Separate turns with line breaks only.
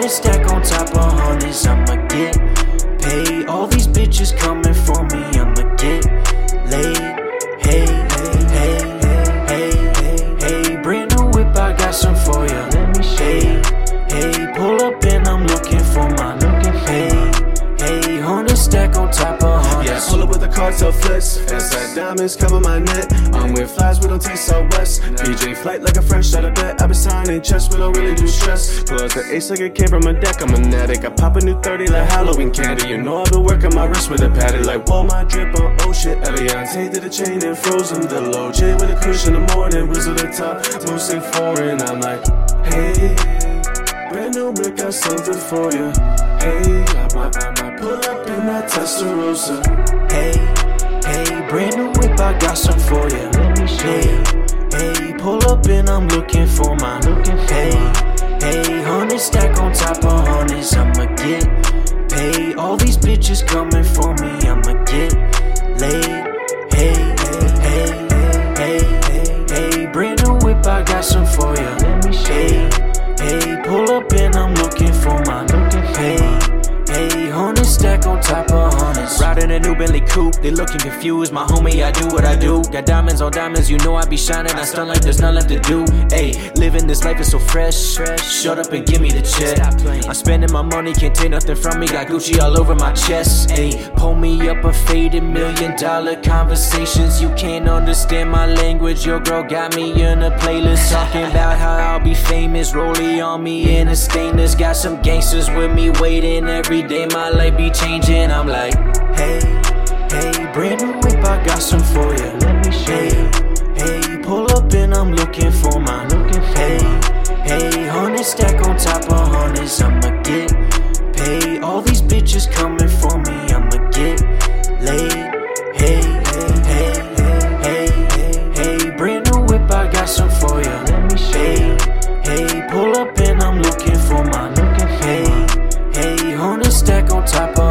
hundred stack on top of hundreds, I'ma get paid. All these bitches coming for me, I'ma get laid. Hey, hey, hey, hey, hey, hey, brand new whip, I got some for ya. Let me show Hey, hey, pull up pull
up with the cartel flex. Like diamonds cover my neck. I'm with Fliez, we don't taste Southwest. PJ flight like a fresh out of bed. I been signing checks, we don't really do stress. Out the ace like it came from a deck. I'm an addict. I pop a new 30 like Halloween candy. You know I've been working my wrist with a Patek. Like, whoa, my drip on oh shit. To the chain and frozen. The low J with a cushion in the morning. Whistle the top, Mulsanne foreign. I'm like, hey. Brand new brick, got something for you. Hey, I might, I might pull up that Testarossa.
Hey, hey, brand new whip, I got some for ya. Hey, hey, pull up and I'm looking for my. Hey, hey, hundred stack on top of hundreds, I'ma get paid. All these bitches coming for me, I'ma get laid. Hey, hey, hey, hey, hey, hey, brand new whip, I got some for ya. Hey, Riding a new Bentley coupe, they looking confused. My homie, I do what I do. Got diamonds on diamonds, you know I be shining. I stun like there's nothing left to do. Ayy, living this life is so fresh. Shut up and give me the check. I'm spending my money, can't take nothing from me. Got Gucci all over my chest. Ayy, pull me up a faded million dollar conversations. You can't understand my language. Your girl got me in a playlist talking about how I'll be famous. Rollie on me in a stainless. Got some gangsters with me waiting every day. My life be changing. I'm like. Hey, Brand new whip, I got some for ya. Let me show hey, you. hey, pull up and I'm looking for my looking for hey, hey, hundred stack on top of hundreds, I'ma get paid. All these bitches coming for me, I'ma get laid. Hey, hey, hey, hey, hey, hey, brand new whip, I got some for ya. Let me show hey, hey, pull up and I'm looking for my looking hey, hey, hundred stack on top of